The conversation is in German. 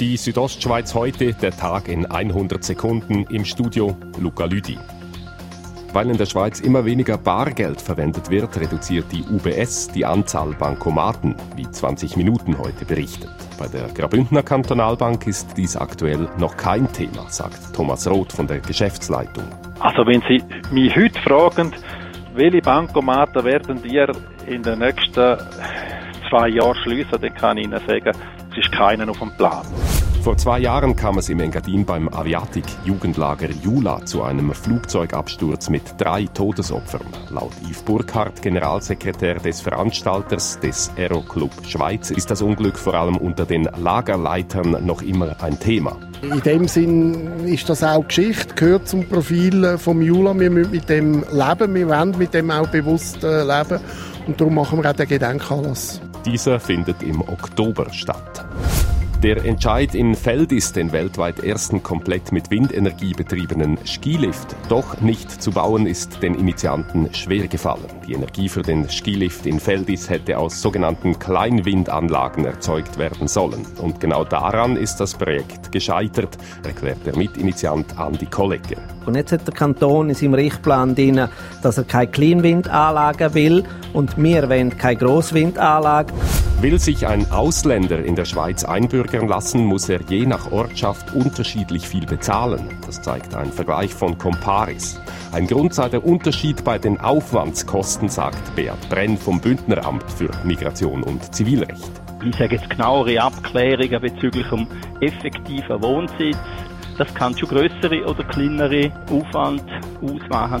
Die Südostschweiz heute, der Tag in 100 Sekunden im Studio Luca Lüdi. Weil in der Schweiz immer weniger Bargeld verwendet wird, reduziert die UBS die Anzahl Bankomaten, wie 20 Minuten heute berichtet. Bei der Grabündner Kantonalbank ist dies aktuell noch kein Thema, sagt Thomas Roth von der Geschäftsleitung. Also wenn Sie mich heute fragen, welche Bankomaten werden wir in den nächsten zwei Jahren schließen, dann kann ich Ihnen sagen, es ist keiner auf dem Plan. Vor zwei Jahren kam es im Engadin beim Aviatik-Jugendlager Jula zu einem Flugzeugabsturz mit drei Todesopfern. Laut Yves Burkhardt, Generalsekretär des Veranstalters des Aeroclub Schweiz, ist das Unglück vor allem unter den Lagerleitern noch immer ein Thema. In dem Sinn ist das auch Geschichte, gehört zum Profil vom Jula. Wir müssen mit dem leben, wir wollen mit dem auch bewusst äh, leben und darum machen wir auch den Gedenkanlass. Dieser findet im Oktober statt. Der Entscheid in Feldis, den weltweit ersten komplett mit Windenergie betriebenen Skilift, doch nicht zu bauen, ist den Initianten schwer gefallen. Die Energie für den Skilift in Feldis hätte aus sogenannten Kleinwindanlagen erzeugt werden sollen. Und genau daran ist das Projekt gescheitert, erklärt der Mitinitiant Andi Kollegger. Und jetzt hat der Kanton in seinem Richtplan drin, dass er keine Kleinwindanlagen will und wir wollen keine Grosswindanlage. Will sich ein Ausländer in der Schweiz einbürgern lassen, muss er je nach Ortschaft unterschiedlich viel bezahlen. Das zeigt ein Vergleich von Comparis. Ein Grund sei der Unterschied bei den Aufwandskosten, sagt Beat Brenn vom Bündneramt für Migration und Zivilrecht. Ich sage jetzt genauere Abklärungen bezüglich dem effektiven Wohnsitz. Das kann schon größere oder kleinere Aufwand ausmachen.